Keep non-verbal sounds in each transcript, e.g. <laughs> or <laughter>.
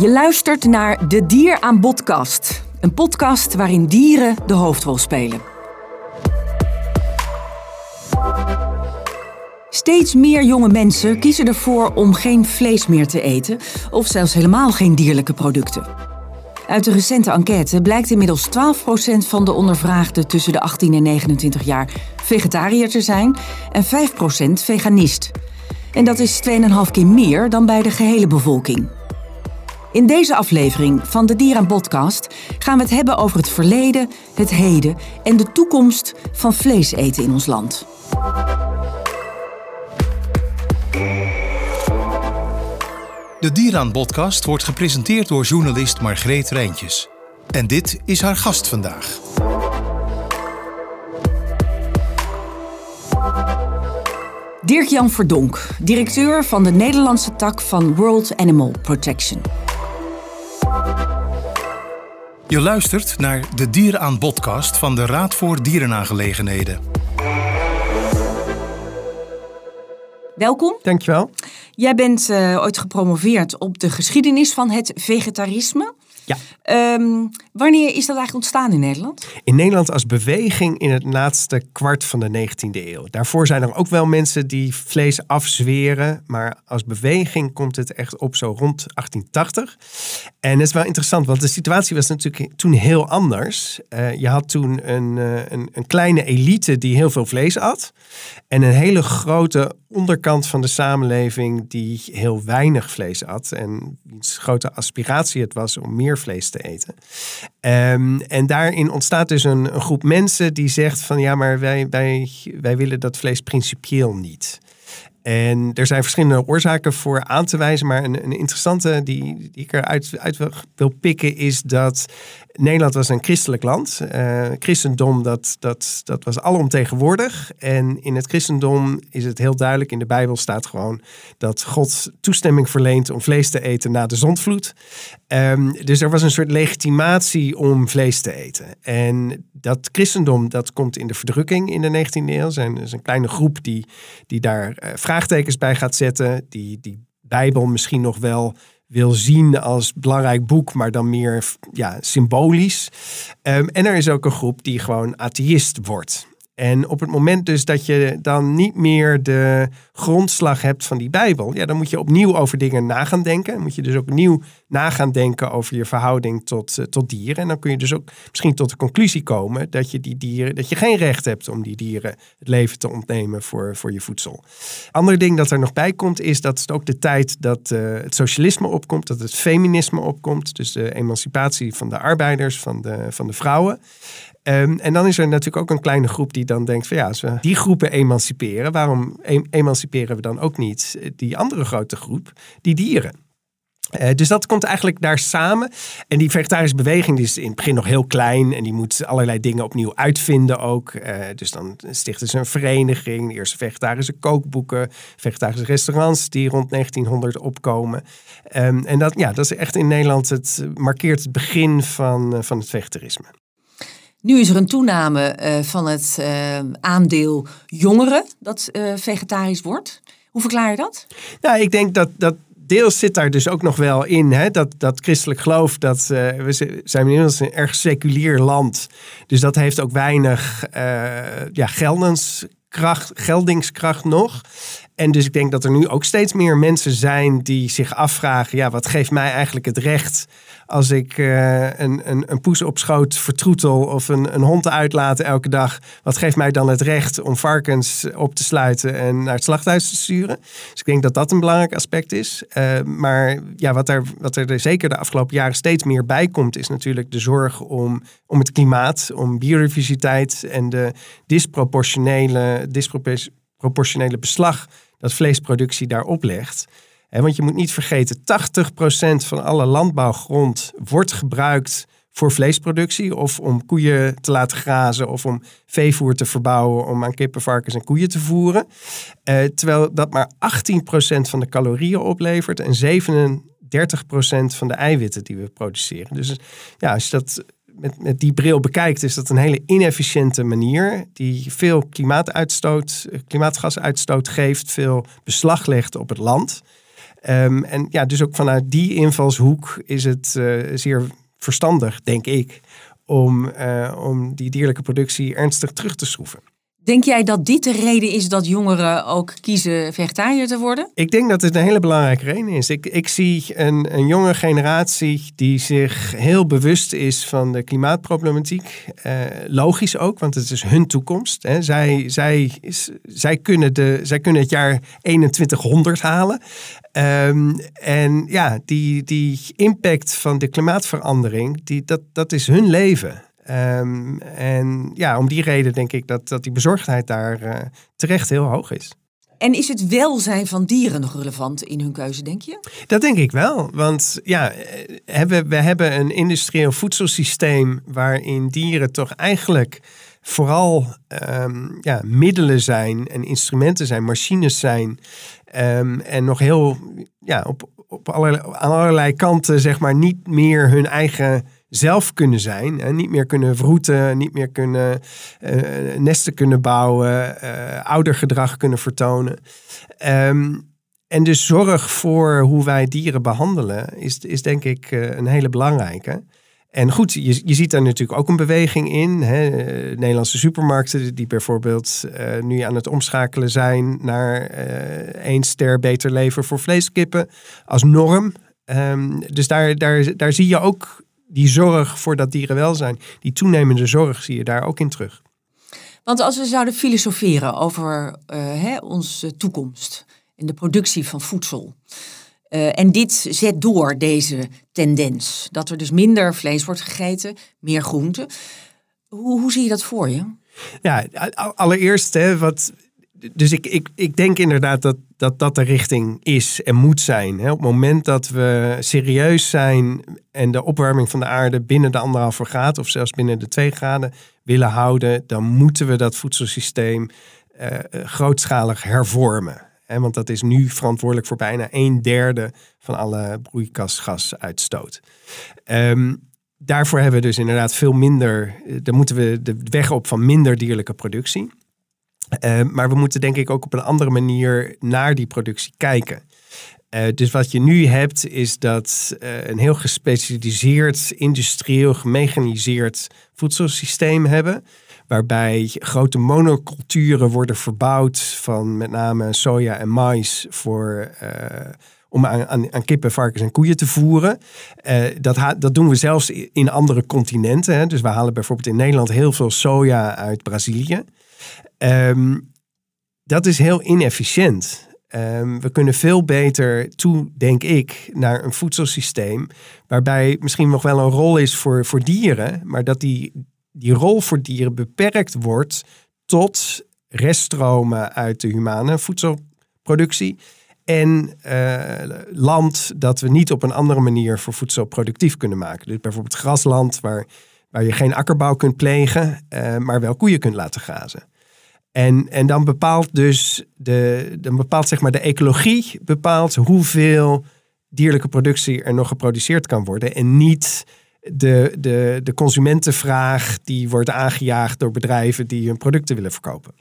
Je luistert naar De Dier aan Podcast. Een podcast waarin dieren de hoofdrol spelen. Steeds meer jonge mensen kiezen ervoor om geen vlees meer te eten of zelfs helemaal geen dierlijke producten. Uit een recente enquête blijkt inmiddels 12% van de ondervraagden tussen de 18 en 29 jaar vegetariër te zijn en 5% veganist. En dat is 2,5 keer meer dan bij de gehele bevolking. In deze aflevering van de Dier Podcast gaan we het hebben over het verleden, het heden en de toekomst van vlees eten in ons land. De Dieraan podcast wordt gepresenteerd door journalist Margreet Rijntjes. En dit is haar gast vandaag. Dirk-Jan Verdonk, directeur van de Nederlandse tak van World Animal Protection. Je luistert naar de Dieraan podcast van de Raad voor Dierenaangelegenheden. Welkom. Dankjewel. Jij bent uh, ooit gepromoveerd op de geschiedenis van het vegetarisme. Ja. Um, wanneer is dat eigenlijk ontstaan in Nederland? In Nederland als beweging in het laatste kwart van de 19e eeuw. Daarvoor zijn er ook wel mensen die vlees afzweren. Maar als beweging komt het echt op zo rond 1880. En het is wel interessant, want de situatie was natuurlijk toen heel anders. Uh, je had toen een, uh, een, een kleine elite die heel veel vlees at. En een hele grote onderkant van de samenleving die heel weinig vlees at. En wiens grote aspiratie het was om meer vlees te eten. Um, en daarin ontstaat dus een, een, groep mensen die zegt van ja, maar wij, wij, wij willen dat vlees principieel niet. En er zijn verschillende oorzaken voor aan te wijzen, maar een, een interessante die, die ik eruit uit wil pikken is dat Nederland was een christelijk land. Uh, christendom, dat, dat, dat was alomtegenwoordig. En in het christendom is het heel duidelijk, in de Bijbel staat gewoon dat God toestemming verleent om vlees te eten na de zondvloed. Um, dus er was een soort legitimatie om vlees te eten. En dat christendom, dat komt in de verdrukking in de 19e eeuw. Er is een kleine groep die, die daar uh, vraagtekens bij gaat zetten, die die Bijbel misschien nog wel wil zien als belangrijk boek, maar dan meer ja, symbolisch. Um, en er is ook een groep die gewoon atheïst wordt. En op het moment dus dat je dan niet meer de grondslag hebt van die Bijbel, ja, dan moet je opnieuw over dingen na gaan denken. Dan moet je dus opnieuw na gaan denken over je verhouding tot, uh, tot dieren. En dan kun je dus ook misschien tot de conclusie komen dat je die dieren, dat je geen recht hebt om die dieren het leven te ontnemen voor, voor je voedsel. Ander ding dat er nog bij komt, is dat het ook de tijd dat uh, het socialisme opkomt, dat het feminisme opkomt. Dus de emancipatie van de arbeiders, van de, van de vrouwen. Um, en dan is er natuurlijk ook een kleine groep die dan denkt van ja, als we die groepen emanciperen, waarom emanciperen we dan ook niet die andere grote groep, die dieren? Uh, dus dat komt eigenlijk daar samen. En die vegetarische beweging die is in het begin nog heel klein. En die moet allerlei dingen opnieuw uitvinden ook. Uh, dus dan stichten ze een vereniging. De eerste vegetarische kookboeken. Vegetarische restaurants die rond 1900 opkomen. Um, en dat, ja, dat is echt in Nederland het markeert het begin van, van het vegetarisme. Nu is er een toename uh, van het uh, aandeel jongeren dat uh, vegetarisch wordt. Hoe verklaar je dat? Nou, ik denk dat, dat deels zit daar dus ook nog wel in. Hè? Dat, dat christelijk geloof, dat, we zijn inmiddels een erg seculier land. Dus dat heeft ook weinig ja, geldingskracht nog. En dus ik denk dat er nu ook steeds meer mensen zijn die zich afvragen: ja, wat geeft mij eigenlijk het recht als ik uh, een, een, een poes op schoot vertroetel of een, een hond uitlaten elke dag? Wat geeft mij dan het recht om varkens op te sluiten en naar het slachthuis te sturen? Dus ik denk dat dat een belangrijk aspect is. Uh, maar ja, wat er, wat er zeker de afgelopen jaren steeds meer bij komt, is natuurlijk de zorg om, om het klimaat, om biodiversiteit en de disproportionele, disproportionele beslag dat vleesproductie daar oplegt. want je moet niet vergeten, 80% van alle landbouwgrond wordt gebruikt voor vleesproductie. Of om koeien te laten grazen of om veevoer te verbouwen om aan kippen, varkens en koeien te voeren. Uh, terwijl dat maar 18% van de calorieën oplevert en 37% van de eiwitten die we produceren. Dus ja, als je dat met, met die bril bekijkt, is dat een hele inefficiënte manier die veel klimaatuitstoot, klimaatgasuitstoot geeft, veel beslag legt op het land. Ehm, en ja, dus ook vanuit die invalshoek is het uh, zeer verstandig, denk ik, om, uh, om die dierlijke productie ernstig terug te schroeven. Denk jij dat dit de reden is dat jongeren ook kiezen vegetariër te worden? Ik denk dat het een hele belangrijke reden is. Ik, ik zie een, een jonge generatie die zich heel bewust is van de klimaatproblematiek. Eh, logisch ook, want het is hun toekomst. Hè. Zij, zij, zij, kunnen de, zij kunnen het jaar 2100 halen. Um, en ja, die, die impact van de klimaatverandering, die, dat, dat is hun leven. Um, en ja, om die reden denk ik dat, dat die bezorgdheid daar uh, terecht heel hoog is. En is het welzijn van dieren nog relevant in hun keuze, denk je? Dat denk ik wel. Want ja, hebben, we hebben een industrieel voedselsysteem waarin dieren toch eigenlijk vooral um, ja, middelen zijn en instrumenten zijn, machines zijn. Um, en nog heel ja, op, op allerlei, aan allerlei kanten zeg maar niet meer hun eigen zelf kunnen zijn. En niet meer kunnen vroeten, niet meer kunnen uh, nesten kunnen bouwen, uh, oudergedrag kunnen vertonen. Um, en dus zorg voor hoe wij dieren behandelen is, is denk ik een hele belangrijke. En goed, je, je ziet daar natuurlijk ook een beweging in. Hè. Nederlandse supermarkten die bijvoorbeeld nu aan het omschakelen zijn naar één ster beter leven voor vleeskippen als norm. Um, dus daar, daar, daar zie je ook die zorg voor dat dierenwelzijn, die toenemende zorg zie je daar ook in terug. Want als we zouden filosoferen over uh, hè, onze toekomst en de productie van voedsel. Uh, en dit zet door deze tendens. Dat er dus minder vlees wordt gegeten, meer groente. Hoe, hoe zie je dat voor je? Ja, allereerst, hè, wat, dus ik, ik, ik denk inderdaad dat, dat dat de richting is en moet zijn. Op het moment dat we serieus zijn en de opwarming van de aarde binnen de anderhalve graad of zelfs binnen de twee graden willen houden, dan moeten we dat voedselsysteem uh, grootschalig hervormen. Want dat is nu verantwoordelijk voor bijna een derde van alle broeikasgasuitstoot. Um, daarvoor hebben we dus inderdaad veel minder, eh, dan moeten we de weg op van minder dierlijke productie. Uh, maar we moeten denk ik ook op een andere manier naar die productie kijken. Uh, dus wat je nu hebt is dat uh, een heel gespecialiseerd, industrieel, gemechaniseerd voedselsysteem hebben. Waarbij grote monoculturen worden verbouwd van met name soja en mais voor, om aan, aan, aan, kippen, varkens en koeien te voeren. dat, dat doen we zelfs in andere continenten. Hè. Dus we halen bijvoorbeeld in Nederland heel veel soja uit Brazilië. Um, dat is heel inefficiënt. Um, we kunnen veel beter toe, denk ik, naar een voedselsysteem waarbij misschien nog wel een rol is voor, voor dieren, maar dat die, die rol voor dieren beperkt wordt tot reststromen uit de humane voedselproductie en uh, land dat we niet op een andere manier voor voedsel productief kunnen maken. Dus bijvoorbeeld grasland waar, waar je geen akkerbouw kunt plegen, uh, maar wel koeien kunt laten grazen. En, en dan bepaalt dus de, dan bepaalt zeg maar de ecologie bepaalt hoeveel dierlijke productie er nog geproduceerd kan worden. En niet de, de, de consumentenvraag die wordt aangejaagd door bedrijven die hun producten willen verkopen.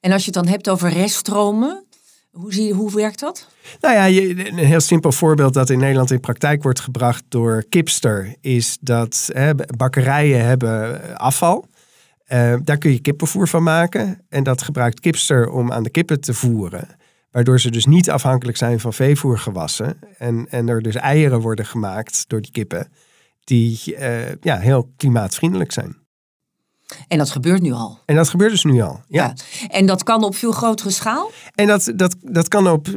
En als je het dan hebt over reststromen, hoe, hoe werkt dat? Nou ja, een heel simpel voorbeeld dat in Nederland in praktijk wordt gebracht door Kipster is dat hè, bakkerijen hebben afval. Uh, daar kun je kippenvoer van maken. En dat gebruikt Kipster om aan de kippen te voeren. Waardoor ze dus niet afhankelijk zijn van veevoergewassen. En, en er dus eieren worden gemaakt door die kippen. Die uh, ja, heel klimaatvriendelijk zijn. En dat gebeurt nu al. En dat gebeurt dus nu al. Ja. ja. En dat kan op veel grotere schaal? En dat, dat, dat kan op,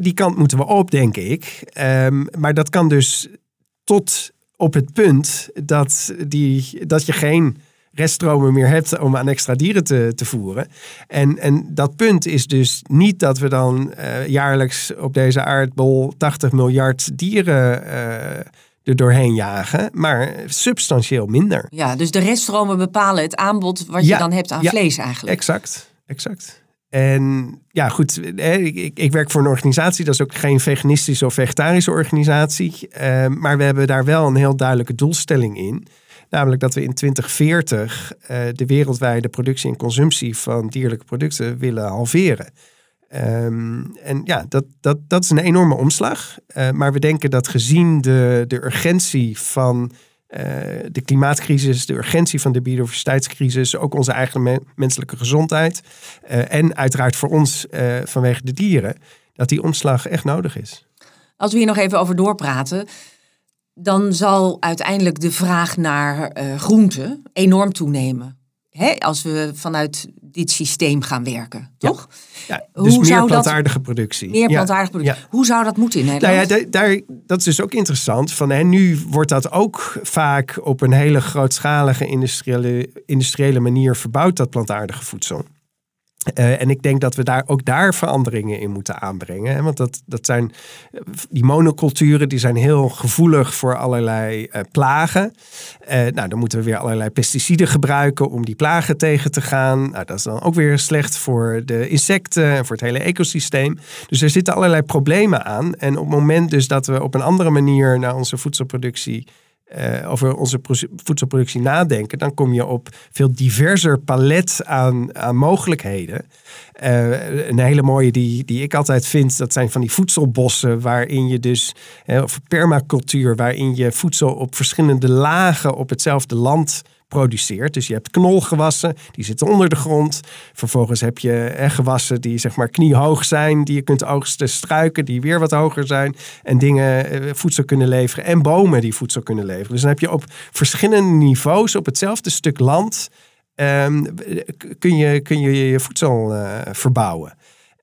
die kant moeten we op, denk ik. Um, maar dat kan dus tot op het punt dat, die, dat je geen reststromen meer hebt om aan extra dieren te, te voeren. En, en dat punt is dus niet dat we dan uh, jaarlijks op deze aardbol 80 miljard dieren uh, er doorheen jagen, maar substantieel minder. Ja, dus de reststromen bepalen het aanbod wat je dan hebt aan vlees eigenlijk. Exact, exact. En ja, goed, ik, ik, werk voor een organisatie, dat is ook geen veganistische of vegetarische organisatie. Uh, maar we hebben daar wel een heel duidelijke doelstelling in. Namelijk dat we in 2040 uh, eh, de wereldwijde productie en consumptie van dierlijke producten willen halveren. Ehm, en ja, dat, dat, dat is een enorme omslag. Uh, maar we denken dat gezien de, de urgentie van uh, de klimaatcrisis, de urgentie van de biodiversiteitscrisis, ook onze eigen me menselijke gezondheid uh, en uiteraard voor ons vanwege de dieren, dat die omslag echt nodig is. Als we hier nog even over doorpraten, dan zal uiteindelijk de vraag naar groenten enorm toenemen. Hè, als we vanuit dit systeem gaan werken, toch? Ja, dus Hoe meer plantaardige productie. Meer plantaardige productie. Hoe zou dat moeten in Nederland? Nou ja, daar, dat is dus ook interessant. Van, hè, nu wordt dat ook vaak op een hele grootschalige industriële, industriële manier verbouwd, dat plantaardige voedsel. Uh, en ik denk dat we daar ook daar veranderingen in moeten aanbrengen. Hè? Want dat, dat zijn die monoculturen die zijn heel gevoelig voor allerlei uh, plagen. Nou, dan moeten we weer allerlei pesticiden gebruiken om die plagen tegen te gaan. Nou, dat is dan ook weer slecht voor de insecten en voor het hele ecosysteem. Dus er zitten allerlei problemen aan. En op het moment dus dat we op een andere manier naar onze voedselproductie uh, over onze voedselproductie nadenken, dan kom je op veel diverser palet aan, aan mogelijkheden. Uh, een hele mooie die, die ik altijd vind, dat zijn van die voedselbossen, waarin je dus, uh, of permacultuur, waarin je voedsel op verschillende lagen op hetzelfde land produceert. Dus je hebt knolgewassen, die zitten onder de grond. Vervolgens heb je eh, gewassen die zeg maar kniehoog zijn, die je kunt oogsten, struiken die weer wat hoger zijn en dingen eh, voedsel kunnen leveren en bomen die voedsel kunnen leveren. Dus dan heb je op verschillende niveaus op hetzelfde stuk land um, kun, je, kun je je voedsel uh, verbouwen.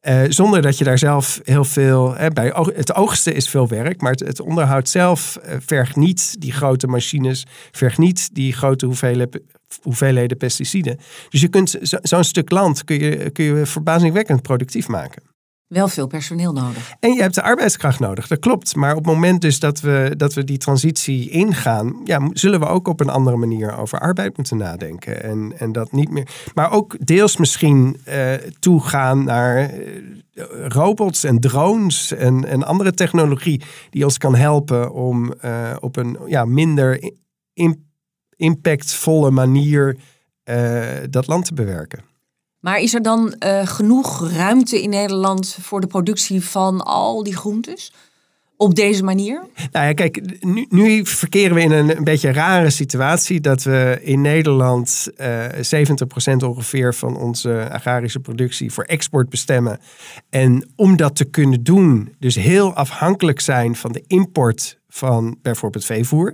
Uh, zonder dat je daar zelf heel veel. Hè, bij het oogsten is veel werk, maar het, onderhoud zelf uh, vergt niet die grote machines, vergt niet die grote hoeveelheden, hoeveelheden pesticiden. Dus je kunt zo'n stuk land kun je, kun je verbazingwekkend productief maken wel veel personeel nodig. En je hebt de arbeidskracht nodig, dat klopt. Maar op het moment dus dat we, dat we die transitie ingaan, ja, zullen we ook op een andere manier over arbeid moeten nadenken. En, en dat niet meer. Maar ook deels misschien uh, toegaan naar uh, robots en drones en, en andere technologie die ons kan helpen om uh, op een ja, minder in, impactvolle manier dat land te bewerken. Maar is er dan uh, genoeg ruimte in Nederland voor de productie van al die groentes? Op deze manier? Nou ja, kijk, nu, nu verkeren we in een, een beetje rare situatie dat we in Nederland uh, eh, 70% ongeveer van onze agrarische productie voor export bestemmen. En om dat te kunnen doen, dus heel afhankelijk zijn van de import van bijvoorbeeld veevoer.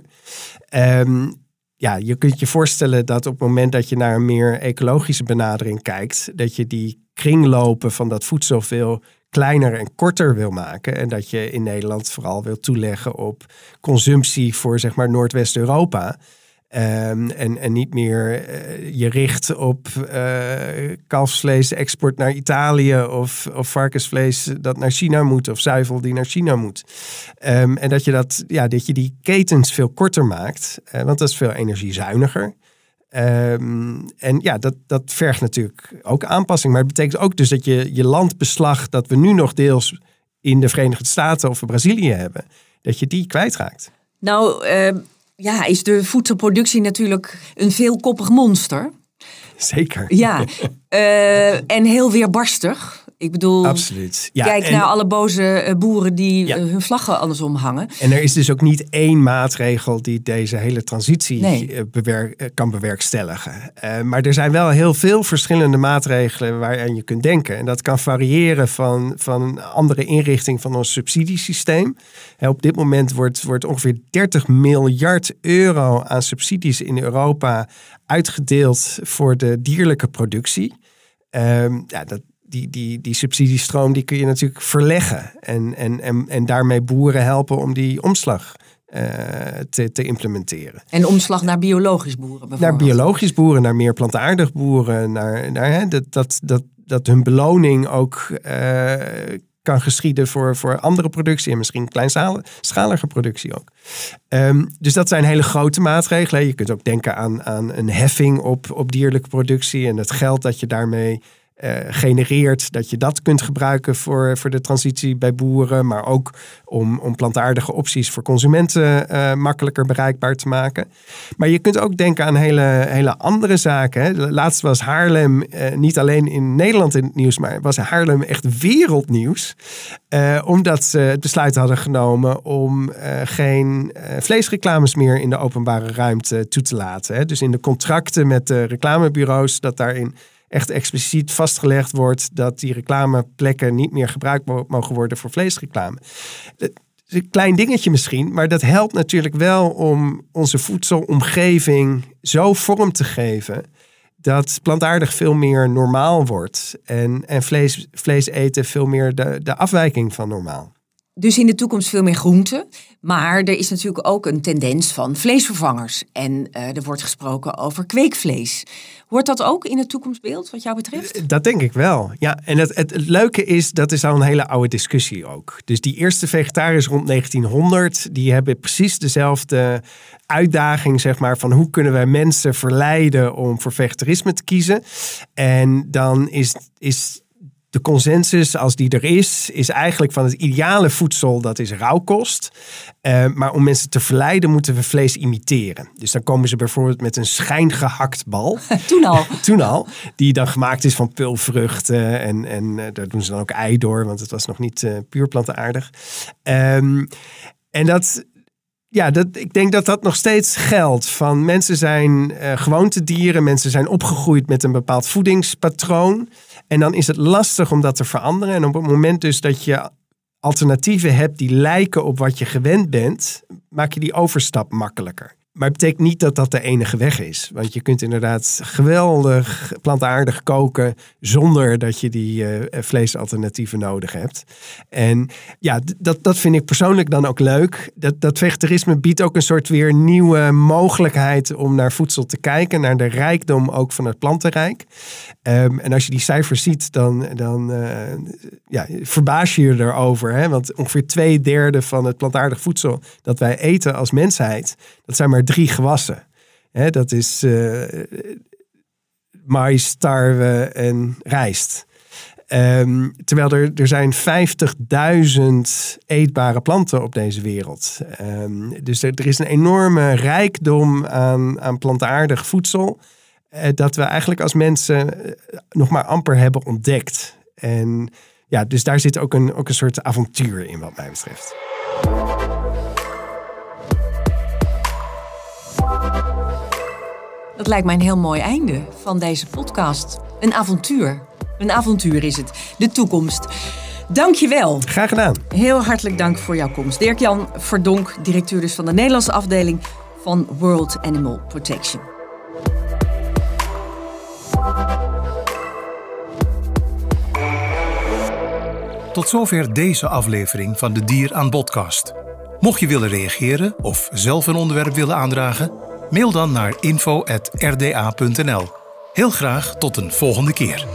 Um, ja, je kunt je voorstellen dat op het moment dat je naar een meer ecologische benadering kijkt, dat je die kringlopen van dat voedsel veel kleiner en korter wil maken. En dat je in Nederland vooral wil toeleggen op consumptie voor zeg maar Noordwest-Europa. Um, en, en niet meer uh, je richt op uh, kalfsvlees export naar Italië of, of varkensvlees dat naar China moet of zuivel die naar China moet. Um, en dat je, dat, ja, dat je die ketens veel korter maakt, uh, want dat is veel energiezuiniger. Um, en ja, dat, dat vergt natuurlijk ook aanpassing. Maar het betekent ook dus dat je je landbeslag dat we nu nog deels in de Verenigde Staten of Brazilië hebben, dat je die kwijtraakt. Nou, ja, is de voedselproductie natuurlijk een veelkoppig monster. Zeker. Ja, uh, <laughs> en heel weerbarstig. Ik bedoel, Absoluut. Ja, kijk naar alle boze eh, boeren die eh, hun vlaggen andersom hangen. En er is dus ook niet één maatregel die deze hele transitie eh, bewerk, kan bewerkstelligen. Uh, maar er zijn wel heel veel verschillende maatregelen waaraan je kunt denken. En dat kan variëren van, van een andere inrichting van ons subsidiesysteem. op dit moment wordt, wordt ongeveer 30 miljard euro aan subsidies in Europa uitgedeeld voor de dierlijke productie. Um, ja, dat, die, die, die subsidiestroom die kun je natuurlijk verleggen. En, en, en, en daarmee boeren helpen om die omslag uh, te, te implementeren. En omslag naar biologisch boeren bijvoorbeeld? Naar biologisch boeren, naar meer plantaardig boeren. Naar, naar, hè, dat, dat, dat, dat hun beloning ook uh, kan geschieden voor, voor andere productie en misschien kleinschalige productie ook. Um, dus dat zijn hele grote maatregelen. Je kunt ook denken aan, aan een heffing op, op dierlijke productie en het geld dat je daarmee uh, genereert, dat je dat kunt gebruiken voor, voor de transitie bij boeren, maar ook om, om plantaardige opties voor consumenten uh, makkelijker bereikbaar te maken. Maar je kunt ook denken aan hele, hele andere zaken. Hè. Laatst was Haarlem uh, niet alleen in Nederland in het nieuws, maar was Haarlem echt wereldnieuws. omdat ze het besluit hadden genomen om geen vleesreclames meer in de openbare ruimte toe te laten. Hè. Dus in de contracten met de reclamebureaus, dat daarin echt expliciet vastgelegd wordt dat die reclameplekken niet meer gebruikt mogen worden voor vleesreclame. Het is een klein dingetje misschien, maar dat helpt natuurlijk wel om onze voedselomgeving zo vorm te geven dat plantaardig veel meer normaal wordt en, en vlees, vlees eten veel meer de, de afwijking van normaal. Dus in de toekomst veel meer groenten. Maar er is natuurlijk ook een tendens van vleesvervangers. En uh, er wordt gesproken over kweekvlees. Hoort dat ook in het toekomstbeeld wat jou betreft? Eh, dat denk ik wel. Ja, en het, het, het, leuke is, dat is al een hele oude discussie ook. Dus die eerste vegetariërs rond 1900, die hebben precies dezelfde uitdaging, zeg maar, van hoe kunnen wij mensen verleiden om voor vegetarisme te kiezen. En dan is, is de consensus, als die er is, is eigenlijk van het ideale voedsel, dat is rauwkost. Uh, maar om mensen te verleiden, moeten we vlees imiteren. Dus dan komen ze bijvoorbeeld met een schijngehakt bal. <laughs> Toen al. <laughs> Toen al. Die dan gemaakt is van pulvruchten. En, en uh, daar doen ze dan ook ei door, want het was nog niet uh, puur plantaardig. Um, en dat, ja, dat, ik denk dat dat nog steeds geldt. Van mensen zijn uh, gewoontedieren, mensen zijn opgegroeid met een bepaald voedingspatroon. En dan is het lastig om dat te veranderen. En op het moment dus dat je alternatieven hebt die lijken op wat je gewend bent, maak je die overstap makkelijker. Maar het betekent niet dat dat de enige weg is. Want je kunt inderdaad geweldig plantaardig koken zonder dat je die uh, vleesalternatieven nodig hebt. En ja, dat, dat vind ik persoonlijk dan ook leuk. Dat, dat vegetarisme biedt ook een soort weer nieuwe mogelijkheid om naar voedsel te kijken, naar de rijkdom ook van het plantenrijk. Um, en als je die cijfers ziet, dan, dan uh, ja, verbaas je je erover. Hè? Want ongeveer twee derde van het plantaardig voedsel dat wij eten als mensheid, dat zijn maar drie gewassen. Dat is uh, mais, tarwe en rijst. Um, terwijl er, er zijn 50.000 eetbare planten op deze wereld. Um, dus er, er, is een enorme rijkdom aan, aan plantaardig voedsel. Uh, dat we eigenlijk als mensen uh, nog maar amper hebben ontdekt. En ja, dus daar zit ook een, ook een soort avontuur in wat mij betreft. Dat lijkt mij een heel mooi einde van deze podcast. Een avontuur. Een avontuur is het. De toekomst. Dankjewel. Graag gedaan. Heel hartelijk dank voor jouw komst. Dirk-Jan Verdonk, directeur dus van de Nederlandse afdeling van World Animal Protection. Tot zover deze aflevering van de Dier aan Podcast. Mocht je willen reageren of zelf een onderwerp willen aandragen, mail dan naar info.rda.nl. Heel graag tot een volgende keer.